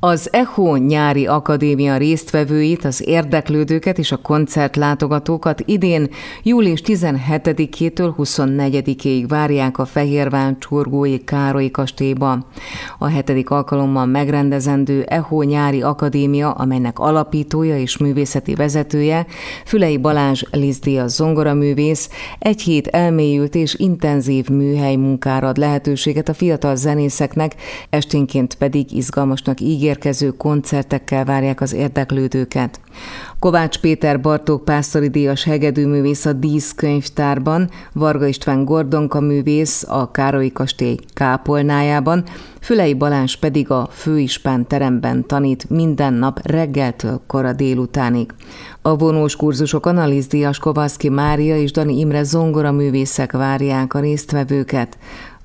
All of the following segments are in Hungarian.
Az ECHO nyári akadémia résztvevőit, az érdeklődőket és a koncertlátogatókat idén július 17-től 24-ig várják a Fehérván Csorgói Károly kastélyba. A hetedik alkalommal megrendezendő ECHO nyári akadémia, amelynek alapítója és művészeti vezetője, Fülei Balázs Lizdia zongoraművész, egy hét elmélyült és intenzív műhely munkára ad lehetőséget a fiatal zenészeknek, esténként pedig izgalmasnak ígér ígérkező koncertekkel várják az érdeklődőket. Kovács Péter Bartók Pásztori Díjas hegedűművész a Díszkönyvtárban, Varga István Gordonka művész a Károlyi Kastély kápolnájában, Fülei Balázs pedig a Főispán teremben tanít minden nap reggeltől kora délutánig. A vonós kurzusokon Alisz Díjas Kovaszki Mária és Dani Imre zongora művészek várják a résztvevőket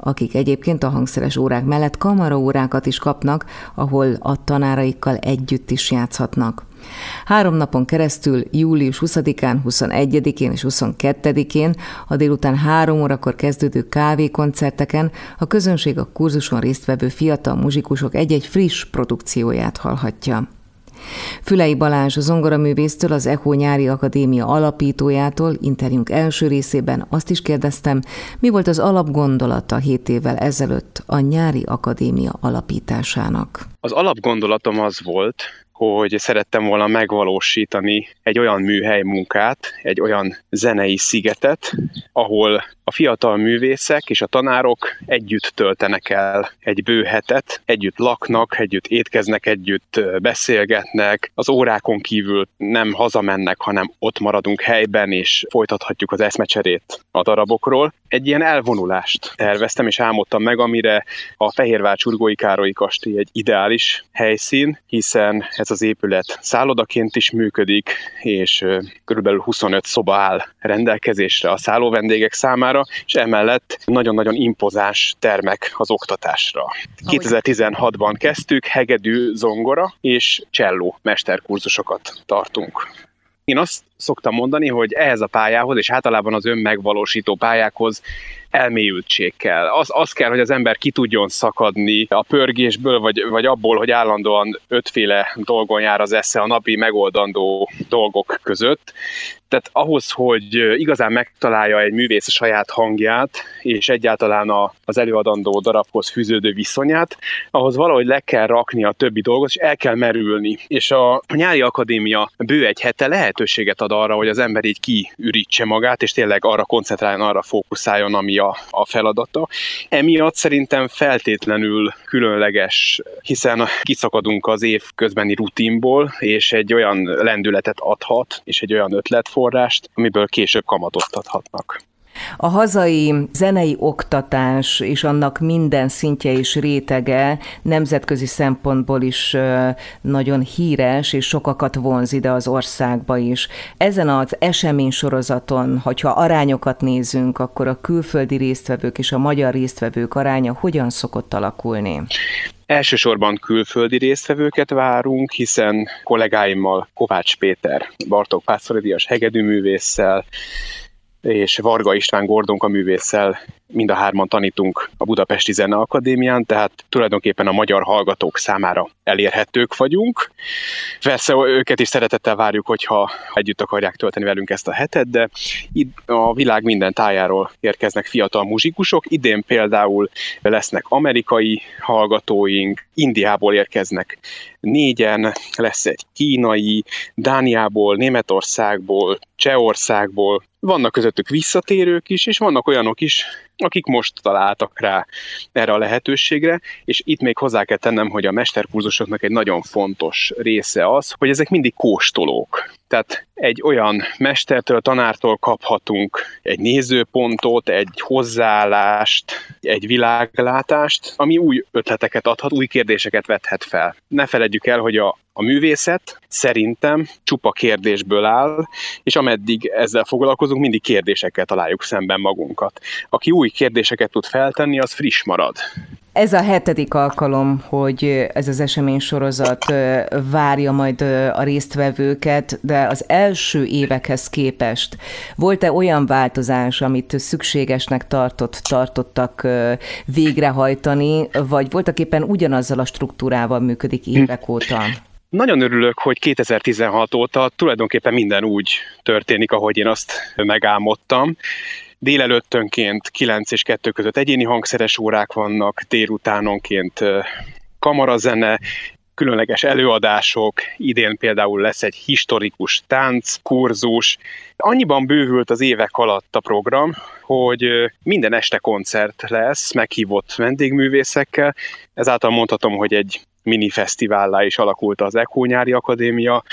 akik egyébként a hangszeres órák mellett kamaraórákat is kapnak, ahol a tanáraikkal együtt is játszhatnak. Három napon keresztül, július 20-án, 21-én és 22-én a délután három órakor kezdődő kávékoncerteken a közönség a kurzuson résztvevő fiatal muzsikusok egy-egy friss produkcióját hallhatja. Fülei Balázs zongoraművésztől, az ECHO Nyári Akadémia alapítójától interjúnk első részében azt is kérdeztem, mi volt az alapgondolata 7 évvel ezelőtt a Nyári Akadémia alapításának. Az alapgondolatom az volt, hogy szerettem volna megvalósítani egy olyan műhely munkát, egy olyan zenei szigetet, ahol a fiatal művészek és a tanárok együtt töltenek el egy bő hetet, együtt laknak, együtt étkeznek, együtt beszélgetnek, az órákon kívül nem hazamennek, hanem ott maradunk helyben, és folytathatjuk az eszmecserét a darabokról. Egy ilyen elvonulást terveztem és álmodtam meg, amire a Fehérvár Csurgói Károlyi Kastély egy ideális helyszín, hiszen ez az épület szállodaként is működik, és körülbelül 25 szoba áll rendelkezésre a szálló vendégek számára, és emellett nagyon-nagyon impozáns termek az oktatásra. 2016-ban kezdtük hegedű zongora és cselló mesterkurzusokat tartunk. Én azt szoktam mondani, hogy ehhez a pályához, és általában az önmegvalósító pályákhoz elmélyültség kell. Az, az kell, hogy az ember ki tudjon szakadni a pörgésből, vagy, vagy abból, hogy állandóan ötféle dolgon jár az esze a napi megoldandó dolgok között. Tehát ahhoz, hogy igazán megtalálja egy művész a saját hangját, és egyáltalán a, az előadandó darabhoz fűződő viszonyát, ahhoz valahogy le kell rakni a többi dolgot, és el kell merülni. És a nyári akadémia bő egy hete lehetőséget ad arra, hogy az ember így kiürítse magát, és tényleg arra koncentráljon, arra fókuszáljon, ami a, a feladata. Emiatt szerintem feltétlenül különleges, hiszen kiszakadunk az év közbeni rutinból, és egy olyan lendületet adhat, és egy olyan ötletforrást, amiből később kamatoztathatnak. A hazai zenei oktatás és annak minden szintje és rétege nemzetközi szempontból is nagyon híres, és sokakat vonz ide az országba is. Ezen az esemény sorozaton, hogyha arányokat nézünk, akkor a külföldi résztvevők és a magyar résztvevők aránya hogyan szokott alakulni? Elsősorban külföldi résztvevőket várunk, hiszen kollégáimmal Kovács Péter, Bartók Pásztoridias hegedűművésszel, és Varga István Gordonka művésszel mind a hárman tanítunk a Budapesti Zene Akadémián, tehát tulajdonképpen a magyar hallgatók számára elérhetők vagyunk. Persze őket is szeretettel várjuk, hogyha együtt akarják tölteni velünk ezt a hetet, de itt a világ minden tájáról érkeznek fiatal muzsikusok. Idén például lesznek amerikai hallgatóink, Indiából érkeznek négyen, lesz egy kínai, Dániából, Németországból, Csehországból, vannak közöttük visszatérők is, és vannak olyanok is, akik most találtak rá erre a lehetőségre, és itt még hozzá kell tennem, hogy a mesterkurzusoknak egy nagyon fontos része az, hogy ezek mindig kóstolók. Tehát egy olyan mestertől, tanártól kaphatunk egy nézőpontot, egy hozzáállást, egy világlátást, ami új ötleteket adhat, új kérdéseket vethet fel. Ne feledjük el, hogy a, a művészet szerintem csupa kérdésből áll, és ameddig ezzel foglalkozunk, mindig kérdésekkel találjuk szemben magunkat. Aki új kérdéseket tud feltenni, az friss marad. Ez a hetedik alkalom, hogy ez az esemény sorozat várja majd a résztvevőket, de az első évekhez képest volt-e olyan változás, amit szükségesnek tartott, tartottak végrehajtani, vagy voltak éppen ugyanazzal a struktúrával működik évek óta? Nagyon örülök, hogy 2016 óta tulajdonképpen minden úgy történik, ahogy én azt megálmodtam. Délelőttönként 9 és 2 között egyéni hangszeres órák vannak, délutánonként kamarazene, különleges előadások, idén például lesz egy historikus tánc, kurzus. Annyiban bővült az évek alatt a program, hogy minden este koncert lesz meghívott vendégművészekkel, ezáltal mondhatom, hogy egy mini fesztivállá is alakult az Echo Nyári Akadémia.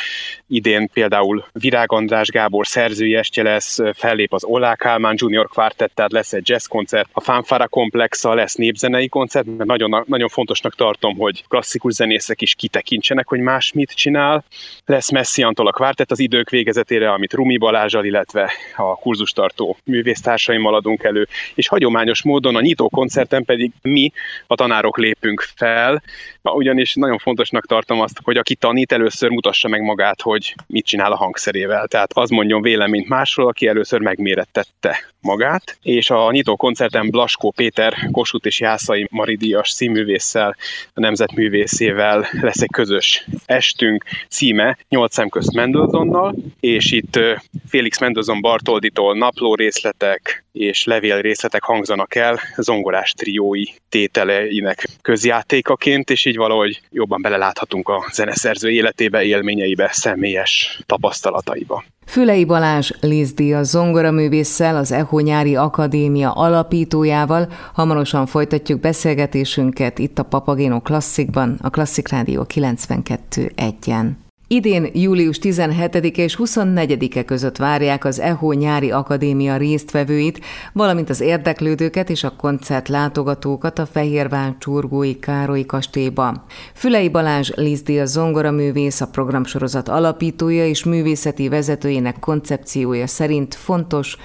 Idén például Virág András Gábor szerzői estje lesz, fellép az Olá Kálmán Junior Quartet, tehát lesz egy jazz koncert, a Fanfara Komplexa lesz népzenei koncert, mert nagyon, nagyon fontosnak tartom, hogy klasszikus zenészek is kitekintsenek, hogy más mit csinál. Lesz Messi Antol a Quartet az idők végezetére, amit Rumi Balázsal, illetve a kurzustartó művésztársaimmal adunk elő, és hagyományos módon a nyitó koncerten pedig mi, a tanárok lépünk fel, ugyanis nagyon fontosnak tartom azt, hogy aki tanít, először mutassa meg magát, hogy mit csinál a hangszerével. Tehát az mondjon véleményt másról, aki először megmérettette magát, és a nyitó koncerten Blaskó Péter, Kossuth és Jászai Maridias színművésszel, a nemzetművészével lesz egy közös estünk, címe Nyolc szem közt Mendelssohnnal, és itt Félix Mendelssohn Bartolditól napló részletek és levél részletek hangzanak el zongorás triói tételeinek közjátékaként, és így valahogy jobban beleláthatunk a zeneszerző életébe, élményeibe, személyes tapasztalataiba. Fülei Balázs Lizdi a zongoraművésszel, az Echo Nyári Akadémia alapítójával hamarosan folytatjuk beszélgetésünket itt a Papagéno Klasszikban, a Klasszik Rádió 92.1-en. Idén július 17-e és 24-e között várják az EHO nyári akadémia résztvevőit, valamint az érdeklődőket és a koncert látogatókat a Fehérván Csurgói Károly kastélyba. Fülei Balázs Lizdi a zongoraművész, a programsorozat alapítója és művészeti vezetőjének koncepciója szerint fontos,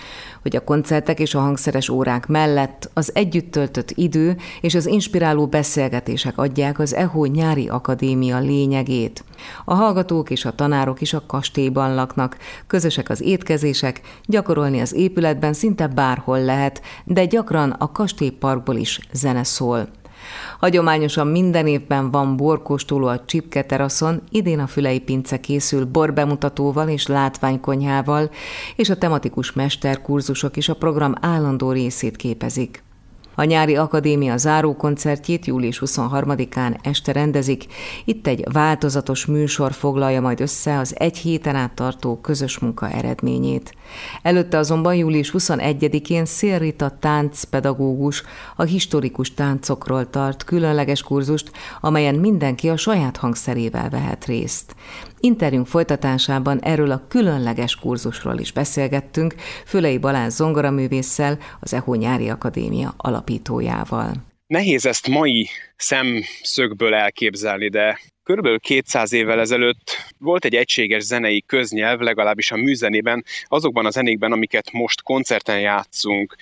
hogy a koncertek és a hangszeres órák mellett az együtt töltött idő és az inspiráló beszélgetések adják az EHO nyári akadémia lényegét. A hallgatók és a tanárok is a kastélyban laknak, közösek az étkezések, gyakorolni az épületben szinte bárhol lehet, de gyakran a kastélyparkból is zene szól. Hagyományosan minden évben van borkóstoló a Csipke teraszon, idén a Fülei Pince készül borbemutatóval és látványkonyhával, és a tematikus mesterkurzusok is a program állandó részét képezik. A nyári akadémia zárókoncertjét július 23-án este rendezik. Itt egy változatos műsor foglalja majd össze az egy héten át tartó közös munka eredményét. Előtte azonban július 21-én Szélrita táncpedagógus a historikus táncokról tart különleges kurzust, amelyen mindenki a saját hangszerével vehet részt. Interjúnk folytatásában erről a különleges kurzusról is beszélgettünk Fülei Balázs zongoraművésszel, az EHO Nyári Akadémia alapítójával. Nehéz ezt mai szemszögből elképzelni, de Körülbelül 200 évvel ezelőtt volt egy egységes zenei köznyelv, legalábbis a műzenében, azokban a zenékben, amiket most koncerten játszunk,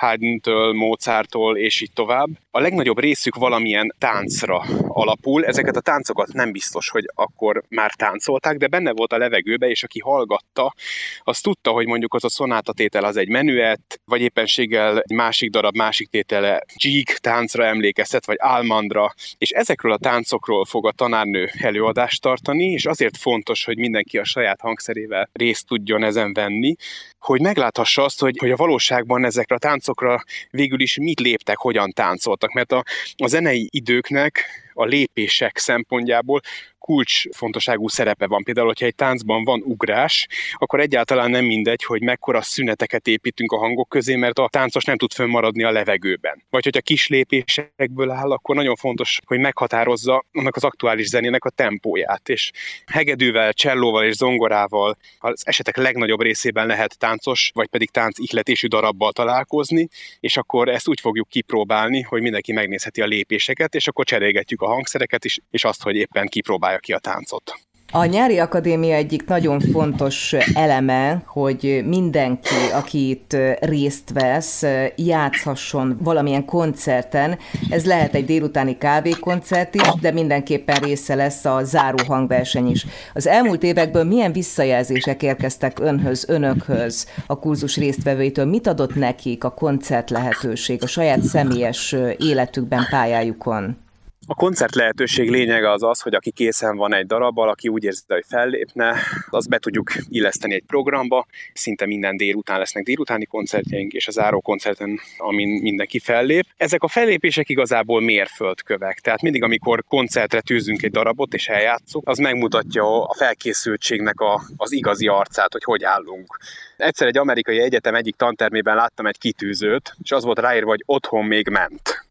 Haydn-től, Mozarttól és így tovább. A legnagyobb részük valamilyen táncra alapul. Ezeket a táncokat nem biztos, hogy akkor már táncolták, de benne volt a levegőbe, és aki hallgatta, az tudta, hogy mondjuk az a szonátatétel az egy menüet, vagy éppenséggel egy másik darab, másik tétele Jig táncra emlékeztet, vagy Almandra, és ezekről a táncokról fog a tanárnő előadást tartani, és azért fontos, hogy mindenki a saját hangszerével részt tudjon ezen venni, hogy megláthassa azt, hogy, hogy a valóságban ezekre a táncokra végül is mit léptek, hogyan táncoltak, mert a, a zenei időknek a lépések szempontjából kulcsfontosságú szerepe van. Például, hogyha egy táncban van ugrás, akkor egyáltalán nem mindegy, hogy mekkora szüneteket építünk a hangok közé, mert a táncos nem tud fönnmaradni a levegőben. Vagy hogyha kis lépésekből áll, akkor nagyon fontos, hogy meghatározza annak az aktuális zenének a tempóját. És hegedűvel, csellóval és zongorával az esetek legnagyobb részében lehet táncos, vagy pedig tánc ihletésű darabbal találkozni, és akkor ezt úgy fogjuk kipróbálni, hogy mindenki megnézheti a lépéseket, és akkor cserélgetjük a hangszereket is, és azt, hogy éppen kipróbálja ki a táncot. A nyári akadémia egyik nagyon fontos eleme, hogy mindenki, aki itt részt vesz, játszhasson valamilyen koncerten. Ez lehet egy délutáni kávékoncert is, de mindenképpen része lesz a záró hangverseny is. Az elmúlt évekből milyen visszajelzések érkeztek önhöz, önökhöz, a kurzus résztvevőitől? Mit adott nekik a koncert lehetőség a saját személyes életükben, pályájukon? A koncert lehetőség lényege az az, hogy aki készen van egy darabbal, aki úgy érzi, hogy fellépne, azt be tudjuk illeszteni egy programba. Szinte minden délután lesznek délutáni koncertjeink, és a záró koncerten, amin mindenki fellép. Ezek a fellépések igazából mérföldkövek. Tehát mindig, amikor koncertre tűzünk egy darabot és eljátszunk, az megmutatja a felkészültségnek a, az igazi arcát, hogy hogy állunk. Egyszer egy amerikai egyetem egyik tantermében láttam egy kitűzőt, és az volt ráírva, hogy otthon még ment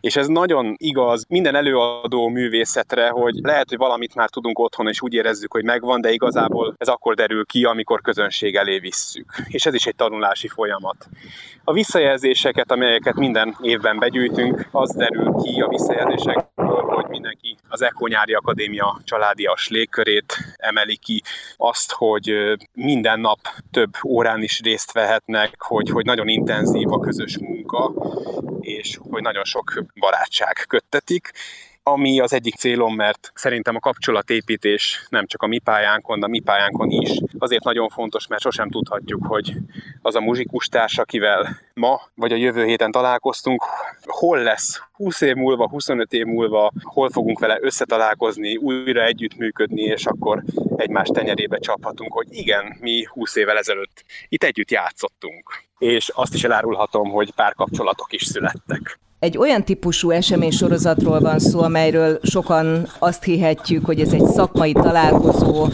és ez nagyon igaz minden előadó művészetre, hogy lehet, hogy valamit már tudunk otthon, és úgy érezzük, hogy megvan, de igazából ez akkor derül ki, amikor közönség elé visszük. És ez is egy tanulási folyamat. A visszajelzéseket, amelyeket minden évben begyűjtünk, az derül ki a visszajelzésekből, hogy mindenki az Echo Nyári Akadémia családias légkörét emeli ki, azt, hogy minden nap több órán is részt vehetnek, hogy, hogy nagyon intenzív a közös munka, és hogy nagyon sok barátság köttetik ami az egyik célom, mert szerintem a kapcsolatépítés nem csak a mi pályánkon, de a mi pályánkon is. Azért nagyon fontos, mert sosem tudhatjuk, hogy az a muzsikustárs, akivel ma vagy a jövő héten találkoztunk, hol lesz 20 év múlva, 25 év múlva, hol fogunk vele összetalálkozni, újra együttműködni, és akkor egymás tenyerébe csaphatunk, hogy igen, mi 20 évvel ezelőtt itt együtt játszottunk. És azt is elárulhatom, hogy párkapcsolatok is születtek. Egy olyan típusú esemény sorozatról van szó, amelyről sokan azt hihetjük, hogy ez egy szakmai találkozó,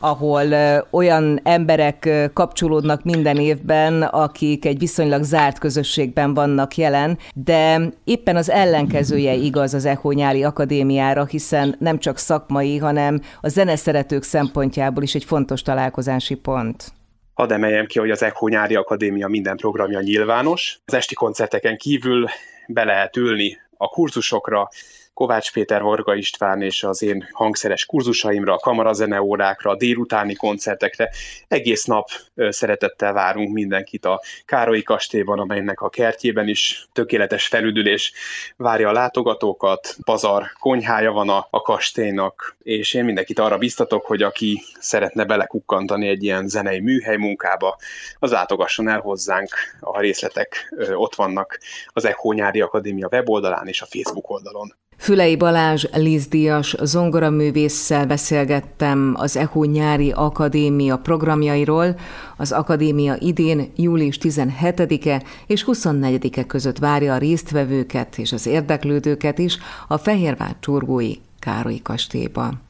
ahol olyan emberek kapcsolódnak minden évben, akik egy viszonylag zárt közösségben vannak jelen, de éppen az ellenkezője igaz az Echo Nyári Akadémiára, hiszen nem csak szakmai, hanem a zeneszeretők szempontjából is egy fontos találkozási pont. Hadd emeljem ki, hogy az Echo Nyári Akadémia minden programja nyilvános. Az esti koncerteken kívül be lehet ülni a kurzusokra, Kovács Péter, Varga István és az én hangszeres kurzusaimra, a kamarazene órákra, a délutáni koncertekre. Egész nap szeretettel várunk mindenkit a Károlyi kastélyban, amelynek a kertjében is tökéletes felüdülés várja a látogatókat. Pazar konyhája van a, a kastélynak, és én mindenkit arra biztatok, hogy aki szeretne belekukkantani egy ilyen zenei műhely munkába, az látogasson el hozzánk. A részletek ott vannak az Echo Nyári Akadémia weboldalán és a Facebook oldalon. Fülei Balázs Lizdíjas zongoraművésszel beszélgettem az EHO nyári akadémia programjairól. Az akadémia idén július 17-e és 24-e között várja a résztvevőket és az érdeklődőket is a Fehérvár csurgói Károly kastélyba.